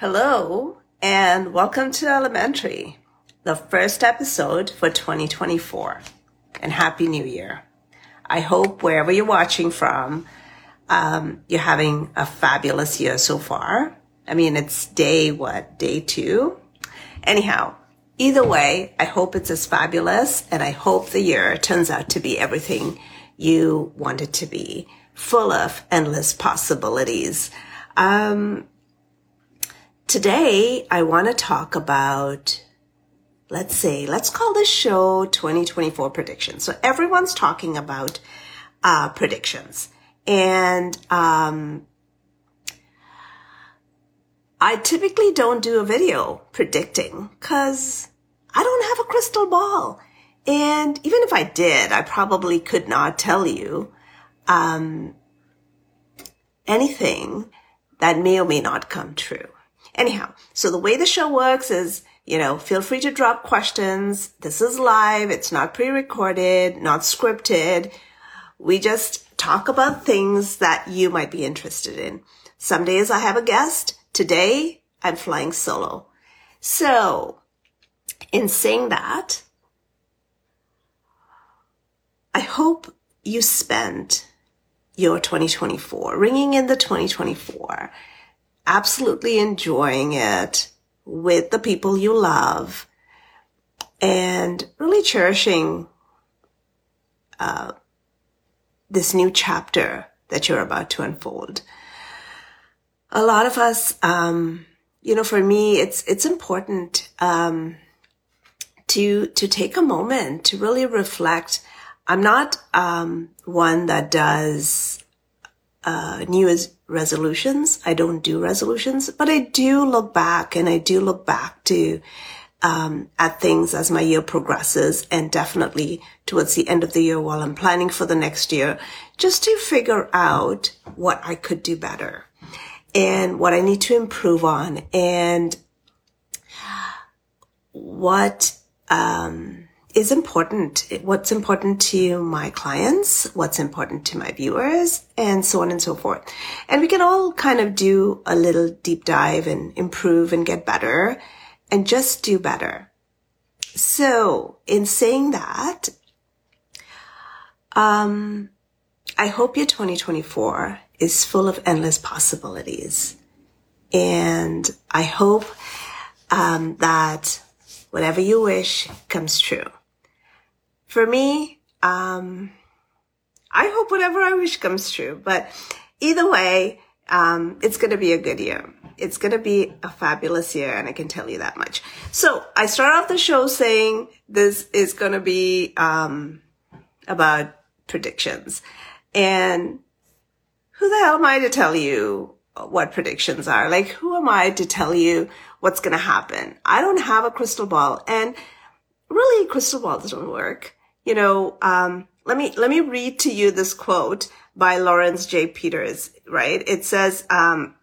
Hello, and welcome to Elementary, the first episode for 2024. And Happy New Year. I hope wherever you're watching from, um, you're having a fabulous year so far. I mean, it's day, what, day two? Anyhow, either way, I hope it's as fabulous and I hope the year turns out to be everything you want it to be, full of endless possibilities. Um, Today, I want to talk about, let's say, let's call this show 2024 predictions. So everyone's talking about uh, predictions. And um, I typically don't do a video predicting because I don't have a crystal ball. And even if I did, I probably could not tell you um, anything that may or may not come true. Anyhow, so the way the show works is, you know, feel free to drop questions. This is live. It's not pre-recorded, not scripted. We just talk about things that you might be interested in. Some days I have a guest. Today I'm flying solo. So in saying that, I hope you spent your 2024 ringing in the 2024 absolutely enjoying it with the people you love and really cherishing uh, this new chapter that you're about to unfold. A lot of us, um, you know, for me, it's it's important um, to to take a moment to really reflect. I'm not um, one that does uh, New Year's resolutions. I don't do resolutions, but I do look back and I do look back to um, at things as my year progresses and definitely towards the end of the year while I'm planning for the next year, just to figure out what I could do better and what I need to improve on and what um, is important, what's important to my clients, what's important to my viewers, and so on and so forth. And we can all kind of do a little deep dive and improve and get better and just do better. So in saying that, um, I hope your 2024 is full of endless possibilities. And I hope um, that whatever you wish comes true for me, um, I hope whatever I wish comes true. But either way, um, it's going to be a good year. It's going to be a fabulous year, and I can tell you that much. So I start off the show saying this is going to be um, about predictions, and who the hell am I to tell you what predictions are? Like, who am I to tell you what's going to happen? I don't have a crystal ball, and really, crystal balls don't work you know, um, let me, let me read to you this quote by Laurence J. Peters, right? It says, um,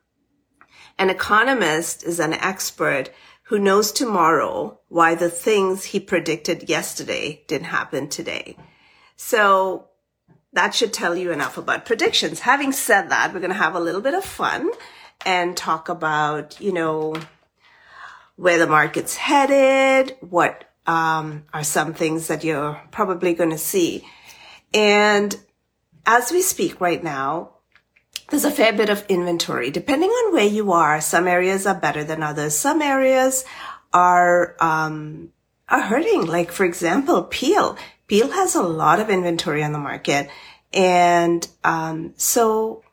an economist is an expert who knows tomorrow why the things he predicted yesterday didn't happen today. So that should tell you enough about predictions. Having said that, we're going to have a little bit of fun and talk about, you know, where the market's headed, what um, are some things that you're probably going to see. And as we speak right now, there's a fair bit of inventory. Depending on where you are, some areas are better than others. Some areas are um, are hurting. Like for example, Peel. Peel has a lot of inventory on the market, and um, so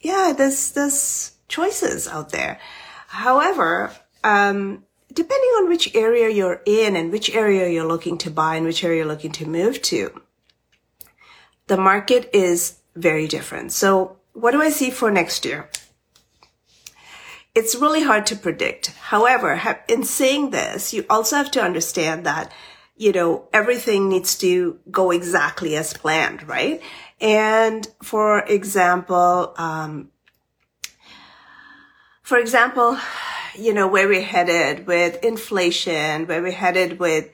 yeah, there's there's choices out there. However, um, depending on which area you're in and which area you're looking to buy and which area you're looking to move to, the market is very different. So what do I see for next year? It's really hard to predict. However, in saying this, you also have to understand that, you know, everything needs to go exactly as planned, right? And for example, um, for example, you know, where we're headed with inflation, where we're headed with,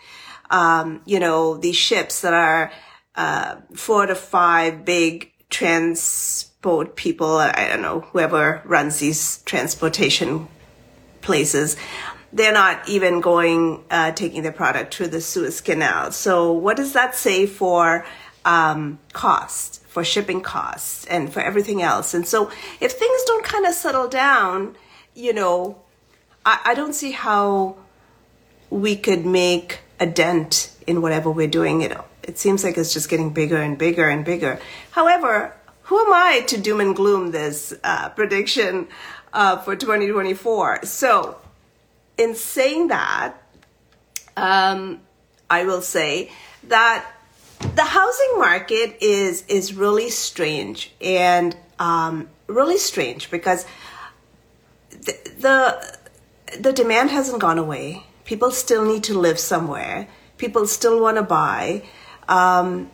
um, you know, these ships that are, uh, four to five big transport people. I don't know, whoever runs these transportation places, they're not even going, uh, taking their product through the Suez Canal. So what does that say for, um, cost, for shipping costs and for everything else? And so if things don't kind of settle down, you know, I, I don't see how we could make a dent in whatever we're doing. It, it seems like it's just getting bigger and bigger and bigger. However, who am I to doom and gloom this uh, prediction uh, for 2024? So in saying that, um, I will say that the housing market is is really strange and um, really strange because the, the the demand hasn't gone away. People still need to live somewhere. People still want to buy. Um,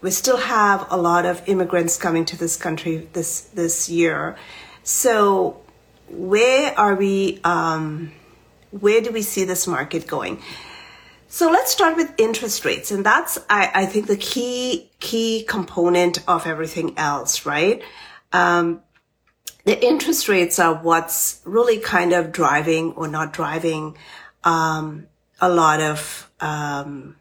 we still have a lot of immigrants coming to this country this this year. So where are we? Um, where do we see this market going? So let's start with interest rates. And that's, I, I think, the key, key component of everything else, right? Um, the interest rates are what's really kind of driving or not driving, um, a lot of, um,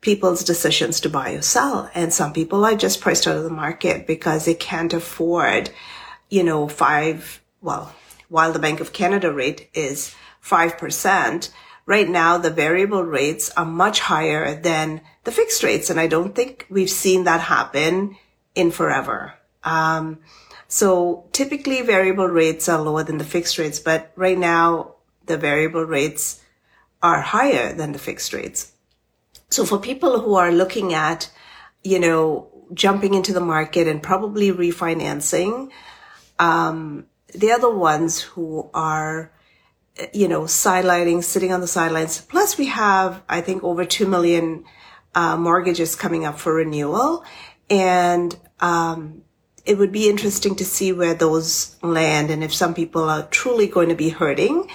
people's decisions to buy or sell. And some people are just priced out of the market because they can't afford, you know, five, well, while the Bank of Canada rate is 5%. Right now, the variable rates are much higher than the fixed rates. And I don't think we've seen that happen in forever. Um, so typically variable rates are lower than the fixed rates, but right now the variable rates are higher than the fixed rates. So for people who are looking at, you know, jumping into the market and probably refinancing, um, they're the ones who are you know, sidelining, sitting on the sidelines. Plus we have, I think, over 2 million uh, mortgages coming up for renewal. And, um, it would be interesting to see where those land and if some people are truly going to be hurting.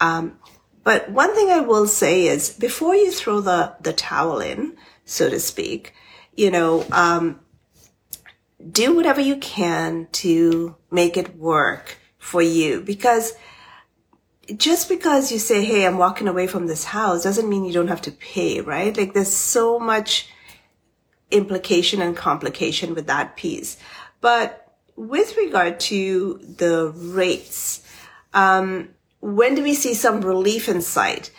Um, but one thing I will say is before you throw the, the towel in, so to speak, you know, um, do whatever you can to make it work for you because just because you say, Hey, I'm walking away from this house doesn't mean you don't have to pay, right? Like there's so much implication and complication with that piece. But with regard to the rates, um, when do we see some relief in sight?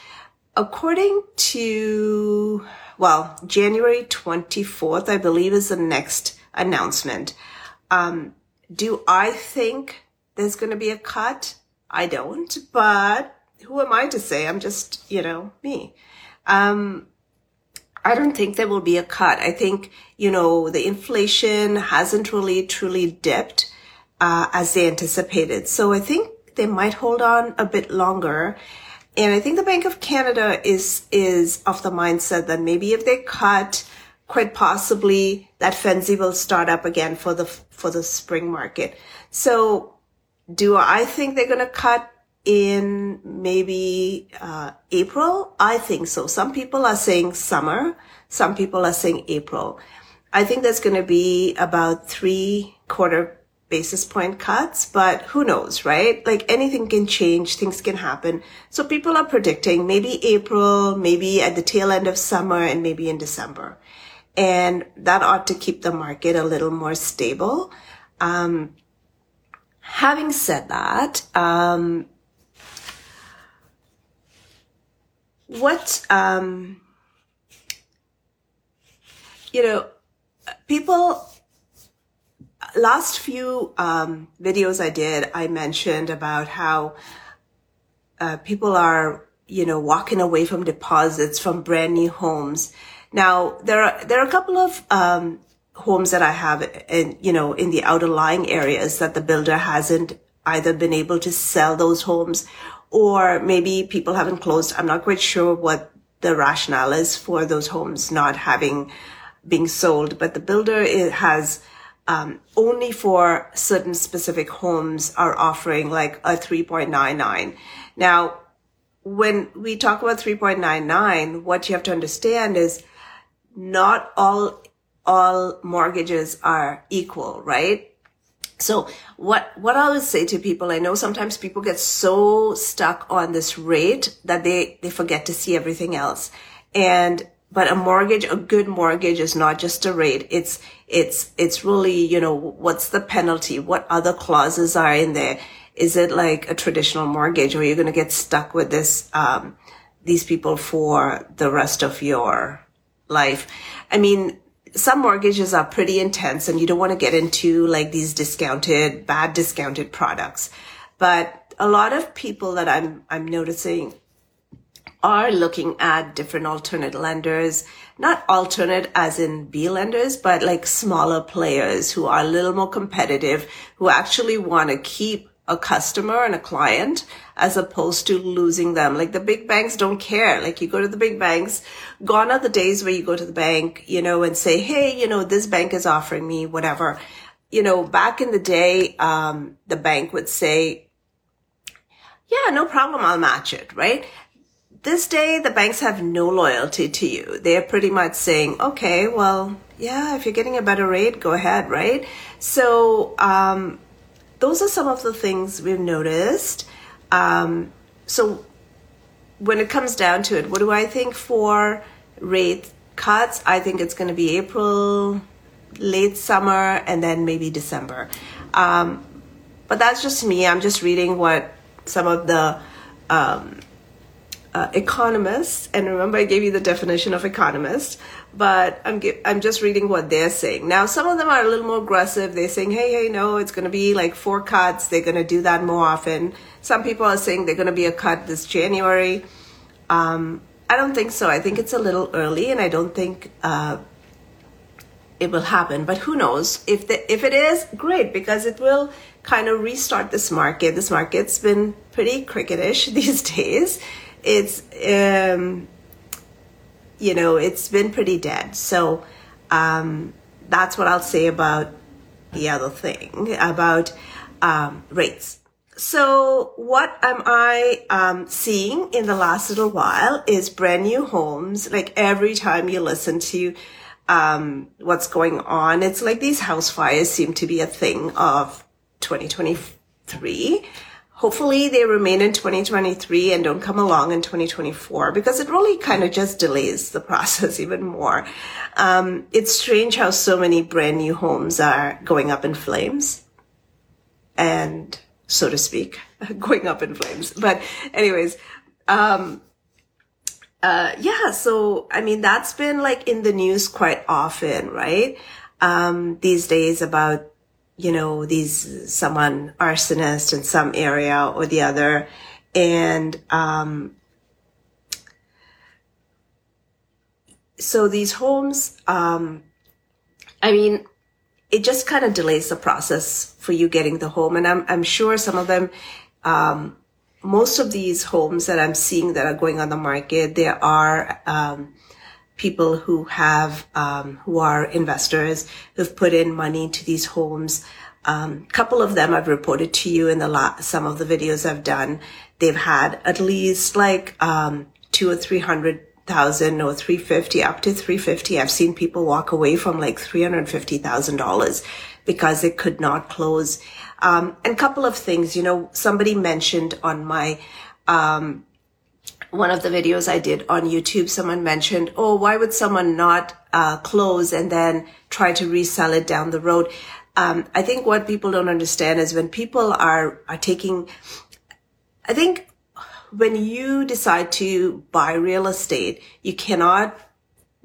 According to, well, January 24th, I believe is the next announcement. Um, do I think there's going to be a cut? I don't, but who am I to say? I'm just, you know, me. Um, I don't think there will be a cut. I think, you know, the inflation hasn't really truly dipped, uh, as they anticipated. So I think they might hold on a bit longer. And I think the Bank of Canada is, is of the mindset that maybe if they cut, quite possibly that frenzy will start up again for the, for the spring market. So do I think they're going to cut in maybe uh, April? I think so. Some people are saying summer. Some people are saying April. I think there's going to be about three quarter basis point cuts, but who knows, right? Like anything can change, things can happen. So people are predicting maybe April, maybe at the tail end of summer, and maybe in December. And that ought to keep the market a little more stable. Um, having said that, um, what, um, you know, people, last few um, videos I did, I mentioned about how uh, people are, you know, walking away from deposits from brand new homes. Now, there are, there are a couple of um, homes that I have in, you know, in the outer lying areas that the builder hasn't either been able to sell those homes or maybe people haven't closed. I'm not quite sure what the rationale is for those homes not having being sold, but the builder has um, only for certain specific homes are offering like a 3.99. Now, when we talk about 3.99, what you have to understand is not all all mortgages are equal, right? So what what I would say to people, I know sometimes people get so stuck on this rate that they they forget to see everything else. And but a mortgage, a good mortgage is not just a rate. It's it's it's really you know what's the penalty? What other clauses are in there? Is it like a traditional mortgage, or you're going to get stuck with this um, these people for the rest of your life? I mean, some mortgages are pretty intense and you don't want to get into like these discounted, bad discounted products. But a lot of people that I'm, I'm noticing are looking at different alternate lenders, not alternate as in B lenders, but like smaller players who are a little more competitive, who actually want to keep a customer and a client as opposed to losing them. Like the big banks don't care. Like you go to the big banks, gone are the days where you go to the bank, you know, and say, Hey, you know, this bank is offering me whatever. You know, back in the day, um, the bank would say, yeah, no problem. I'll match it. Right. This day, the banks have no loyalty to you. They're pretty much saying, okay, well, yeah, if you're getting a better rate, go ahead. Right. So, um, those are some of the things we've noticed. Um, so when it comes down to it, what do I think for rate cuts? I think it's going to be April, late summer, and then maybe December. Um, but that's just me. I'm just reading what some of the um, uh, economists, and remember I gave you the definition of economist, but I'm I'm just reading what they're saying. Now, some of them are a little more aggressive. They're saying, "Hey, hey, no, it's going to be like four cuts. They're going to do that more often." Some people are saying they're going to be a cut this January. Um, I don't think so. I think it's a little early, and I don't think uh, it will happen. But who knows? If the, if it is, great, because it will kind of restart this market. This market's been pretty cricketish these days. It's um, you know, it's been pretty dead. So um, that's what I'll say about the other thing about um, rates. So what am I um, seeing in the last little while is brand new homes. Like every time you listen to um, what's going on, it's like these house fires seem to be a thing of 2023 hopefully they remain in 2023 and don't come along in 2024 because it really kind of just delays the process even more. Um, it's strange how so many brand new homes are going up in flames and so to speak, going up in flames. But anyways, um, uh, yeah, so I mean, that's been like in the news quite often, right? Um, these days about you know, these, someone arsonist in some area or the other. And, um, so these homes, um, I mean, it just kind of delays the process for you getting the home. And I'm, I'm sure some of them, um, most of these homes that I'm seeing that are going on the market, there are, um, people who have um, who are investors who've put in money into these homes. A um, couple of them I've reported to you in the last, some of the videos I've done. They've had at least like um, two or three hundred thousand or three fifty up to three fifty. I've seen people walk away from like three hundred fifty thousand dollars because they could not close. Um, and a couple of things, you know, somebody mentioned on my um, one of the videos I did on YouTube, someone mentioned, oh, why would someone not uh, close and then try to resell it down the road? Um, I think what people don't understand is when people are are taking, I think when you decide to buy real estate, you cannot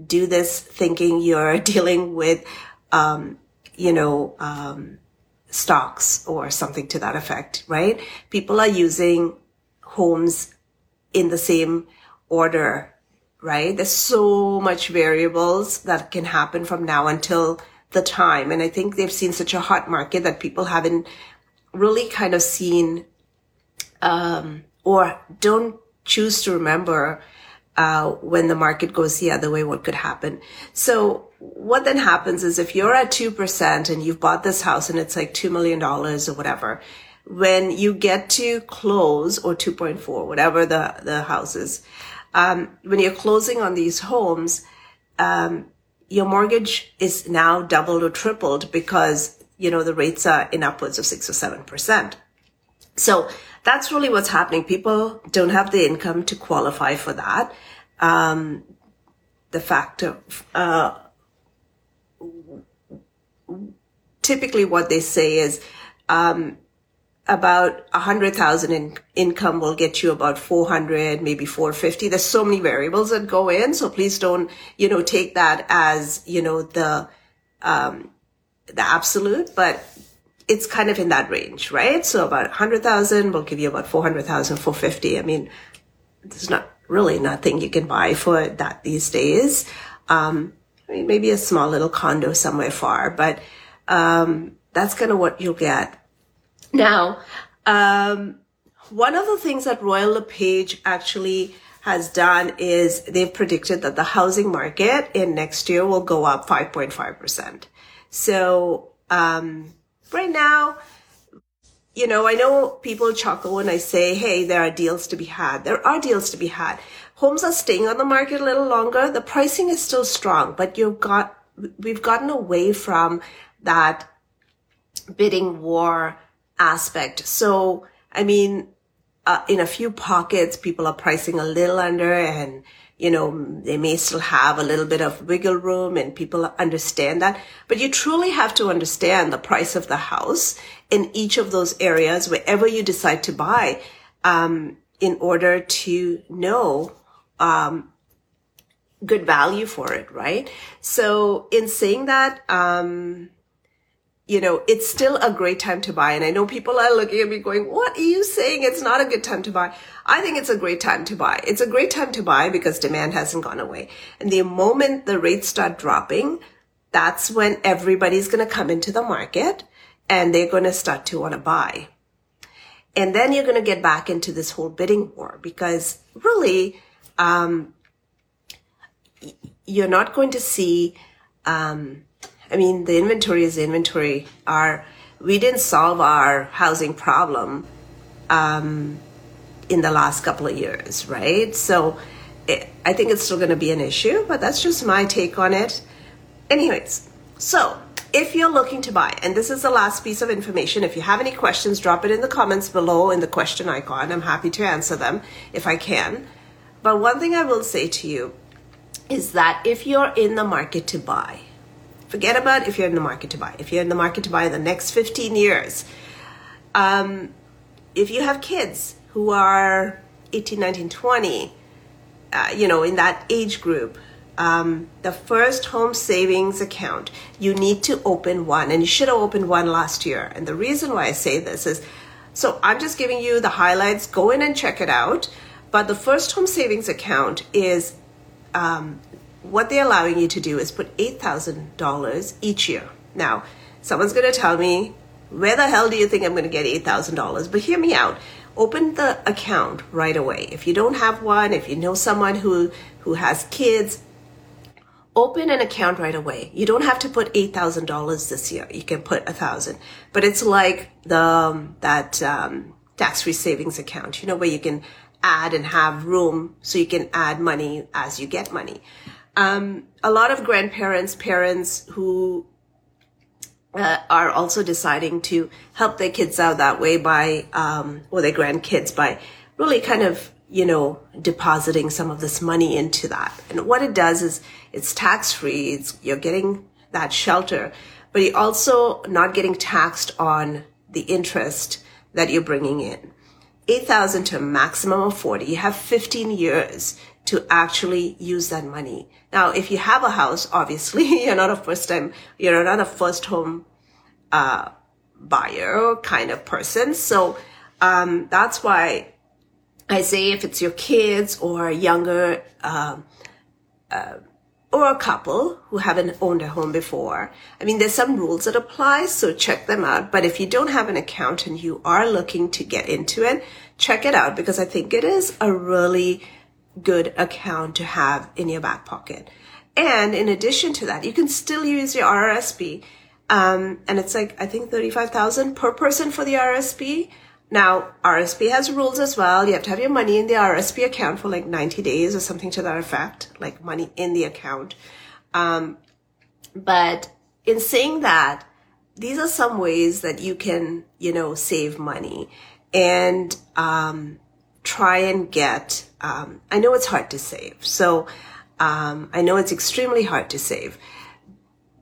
do this thinking you're dealing with, um, you know, um, stocks or something to that effect, right? People are using homes in the same order, right? There's so much variables that can happen from now until the time. And I think they've seen such a hot market that people haven't really kind of seen, um, or don't choose to remember, uh, when the market goes the other way, what could happen. So what then happens is if you're at 2% and you've bought this house and it's like $2 million or whatever, when you get to close or 2.4, whatever the, the house is, um, when you're closing on these homes, um, your mortgage is now doubled or tripled because you know, the rates are in upwards of six or seven percent. So that's really what's happening. People don't have the income to qualify for that. Um, the fact of, uh, typically what they say is, um, about a hundred thousand in income will get you about 400, maybe 450. There's so many variables that go in. So please don't, you know, take that as, you know, the, um, the absolute, but it's kind of in that range, right? So about a hundred thousand will give you about 400,000, 450. I mean, there's not really nothing you can buy for that these days. Um, I mean, maybe a small little condo somewhere far, but, um, that's kind of what you'll get now, um, one of the things that Royal LePage actually has done is they've predicted that the housing market in next year will go up 5.5%. So, um, right now, you know, I know people chuckle when I say, hey, there are deals to be had. There are deals to be had. Homes are staying on the market a little longer. The pricing is still strong, but you've got, we've gotten away from that bidding war aspect. So, I mean, uh, in a few pockets, people are pricing a little under and, you know, they may still have a little bit of wiggle room and people understand that. But you truly have to understand the price of the house in each of those areas, wherever you decide to buy, um, in order to know, um, good value for it, right? So in saying that, um, you know, it's still a great time to buy. And I know people are looking at me going, what are you saying? It's not a good time to buy. I think it's a great time to buy. It's a great time to buy because demand hasn't gone away. And the moment the rates start dropping, that's when everybody's going to come into the market and they're going to start to want to buy. And then you're going to get back into this whole bidding war because really, um, you're not going to see, um, I mean, the inventory is the inventory. Our we didn't solve our housing problem um, in the last couple of years, right? So it, I think it's still going to be an issue, but that's just my take on it. Anyways, so if you're looking to buy, and this is the last piece of information, if you have any questions, drop it in the comments below in the question icon. I'm happy to answer them if I can. But one thing I will say to you is that if you're in the market to buy, Forget about if you're in the market to buy. If you're in the market to buy the next 15 years, um, if you have kids who are 18, 19, 20, uh, you know, in that age group, um, the first home savings account, you need to open one, and you should have opened one last year. And the reason why I say this is so I'm just giving you the highlights. Go in and check it out. But the first home savings account is um, what they're allowing you to do is put $8,000 each year. Now, someone's going to tell me, where the hell do you think I'm going to get $8,000? But hear me out. Open the account right away. If you don't have one, if you know someone who, who has kids, open an account right away. You don't have to put $8,000 this year. You can put a thousand, but it's like the, um, that, um, tax-free savings account, you know, where you can add and have room so you can add money as you get money um, a lot of grandparents, parents who uh, are also deciding to help their kids out that way by, um, or their grandkids by really kind of, you know, depositing some of this money into that. And what it does is it's tax free. It's, you're getting that shelter, but you're also not getting taxed on the interest that you're bringing in. 8,000 to a maximum of 40. You have 15 years to actually use that money. Now, if you have a house, obviously you're not a first time, you're not a first home, uh, buyer kind of person. So, um, that's why I say if it's your kids or younger, um, uh, or a couple who haven't owned a home before. I mean, there's some rules that apply, so check them out. But if you don't have an account and you are looking to get into it, check it out because I think it is a really good account to have in your back pocket. And in addition to that, you can still use your RRSP. Um, and it's like, I think 35,000 per person for the RSP. Now, RSP has rules as well. You have to have your money in the RSP account for like 90 days or something to that effect, like money in the account. Um, but in saying that, these are some ways that you can, you know, save money and um, try and get. Um, I know it's hard to save, so um, I know it's extremely hard to save,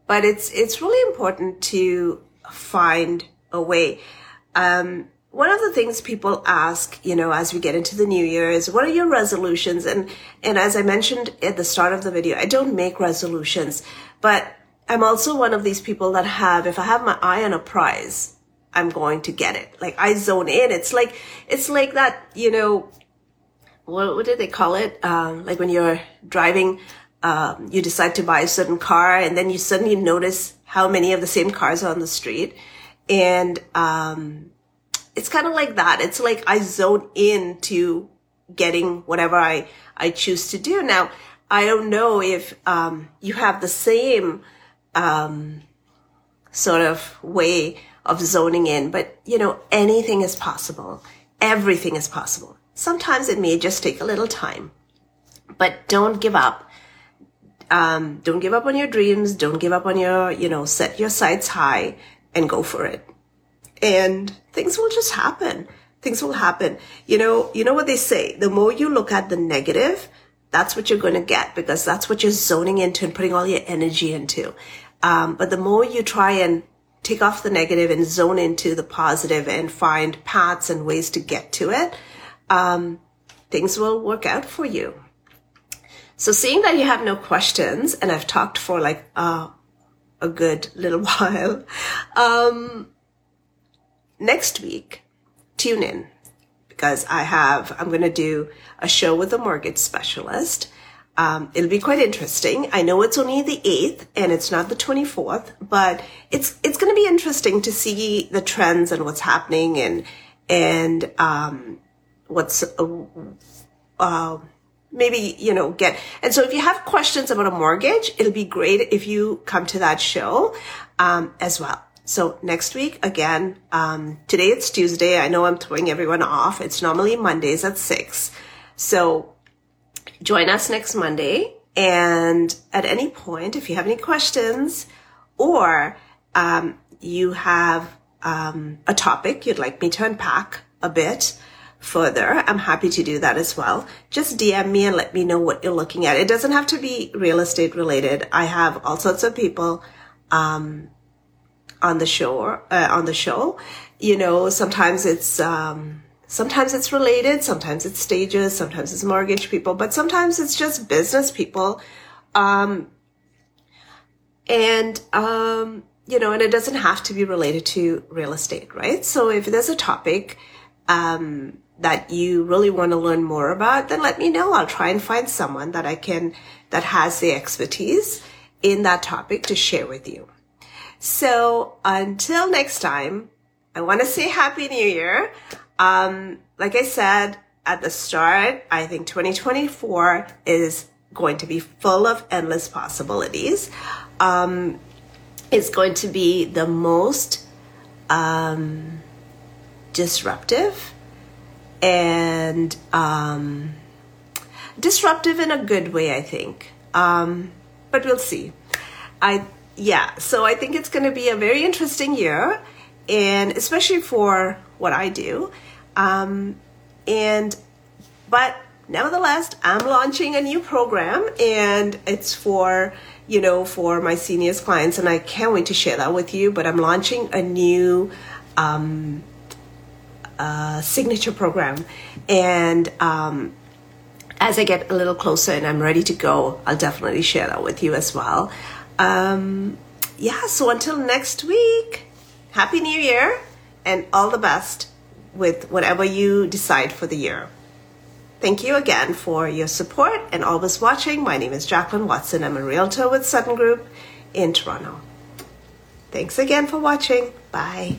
but it's it's really important to find a way. Um, one of the things people ask, you know, as we get into the new year is, what are your resolutions? And, and as I mentioned at the start of the video, I don't make resolutions, but I'm also one of these people that have, if I have my eye on a prize, I'm going to get it. Like I zone in. It's like, it's like that, you know, what, what did they call it? Um, like when you're driving, um, you decide to buy a certain car and then you suddenly notice how many of the same cars are on the street. And, um, it's kind of like that. It's like I zone in to getting whatever I, I choose to do. Now, I don't know if, um, you have the same, um, sort of way of zoning in, but you know, anything is possible. Everything is possible. Sometimes it may just take a little time, but don't give up. Um, don't give up on your dreams. Don't give up on your, you know, set your sights high and go for it. And things will just happen. Things will happen. You know, you know what they say? The more you look at the negative, that's what you're going to get because that's what you're zoning into and putting all your energy into. Um, but the more you try and take off the negative and zone into the positive and find paths and ways to get to it, um, things will work out for you. So seeing that you have no questions and I've talked for like, uh, a good little while, um, next week, tune in because I have, I'm going to do a show with a mortgage specialist. Um, it'll be quite interesting. I know it's only the 8th and it's not the 24th, but it's, it's going to be interesting to see the trends and what's happening and, and, um, what's, uh, uh, maybe, you know, get, and so if you have questions about a mortgage, it'll be great if you come to that show, um, as well. So next week, again, um, today it's Tuesday. I know I'm throwing everyone off. It's normally Mondays at six. So join us next Monday. And at any point, if you have any questions or um, you have um, a topic you'd like me to unpack a bit further, I'm happy to do that as well. Just DM me and let me know what you're looking at. It doesn't have to be real estate related. I have all sorts of people um, on the show. Uh, on the show, you know, sometimes it's um, Sometimes it's related, sometimes it's stages, sometimes it's mortgage people, but sometimes it's just business people. Um, and, um, you know, and it doesn't have to be related to real estate, right? So if there's a topic, um, that you really want to learn more about, then let me know. I'll try and find someone that I can, that has the expertise in that topic to share with you. So until next time, I want to say Happy New Year. Um, like I said at the start, I think 2024 is going to be full of endless possibilities. Um, it's going to be the most um, disruptive and um, disruptive in a good way, I think. Um, but we'll see. I yeah, so I think it's going to be a very interesting year, and especially for what I do. Um, and, but nevertheless, I'm launching a new program and it's for, you know, for my seniors clients. And I can't wait to share that with you. But I'm launching a new, um, uh, signature program. And, um, as I get a little closer and I'm ready to go, I'll definitely share that with you as well. Um, yeah, so until next week, Happy New Year and all the best with whatever you decide for the year. Thank you again for your support and always watching. My name is Jacqueline Watson. I'm a realtor with Sutton Group in Toronto. Thanks again for watching. Bye.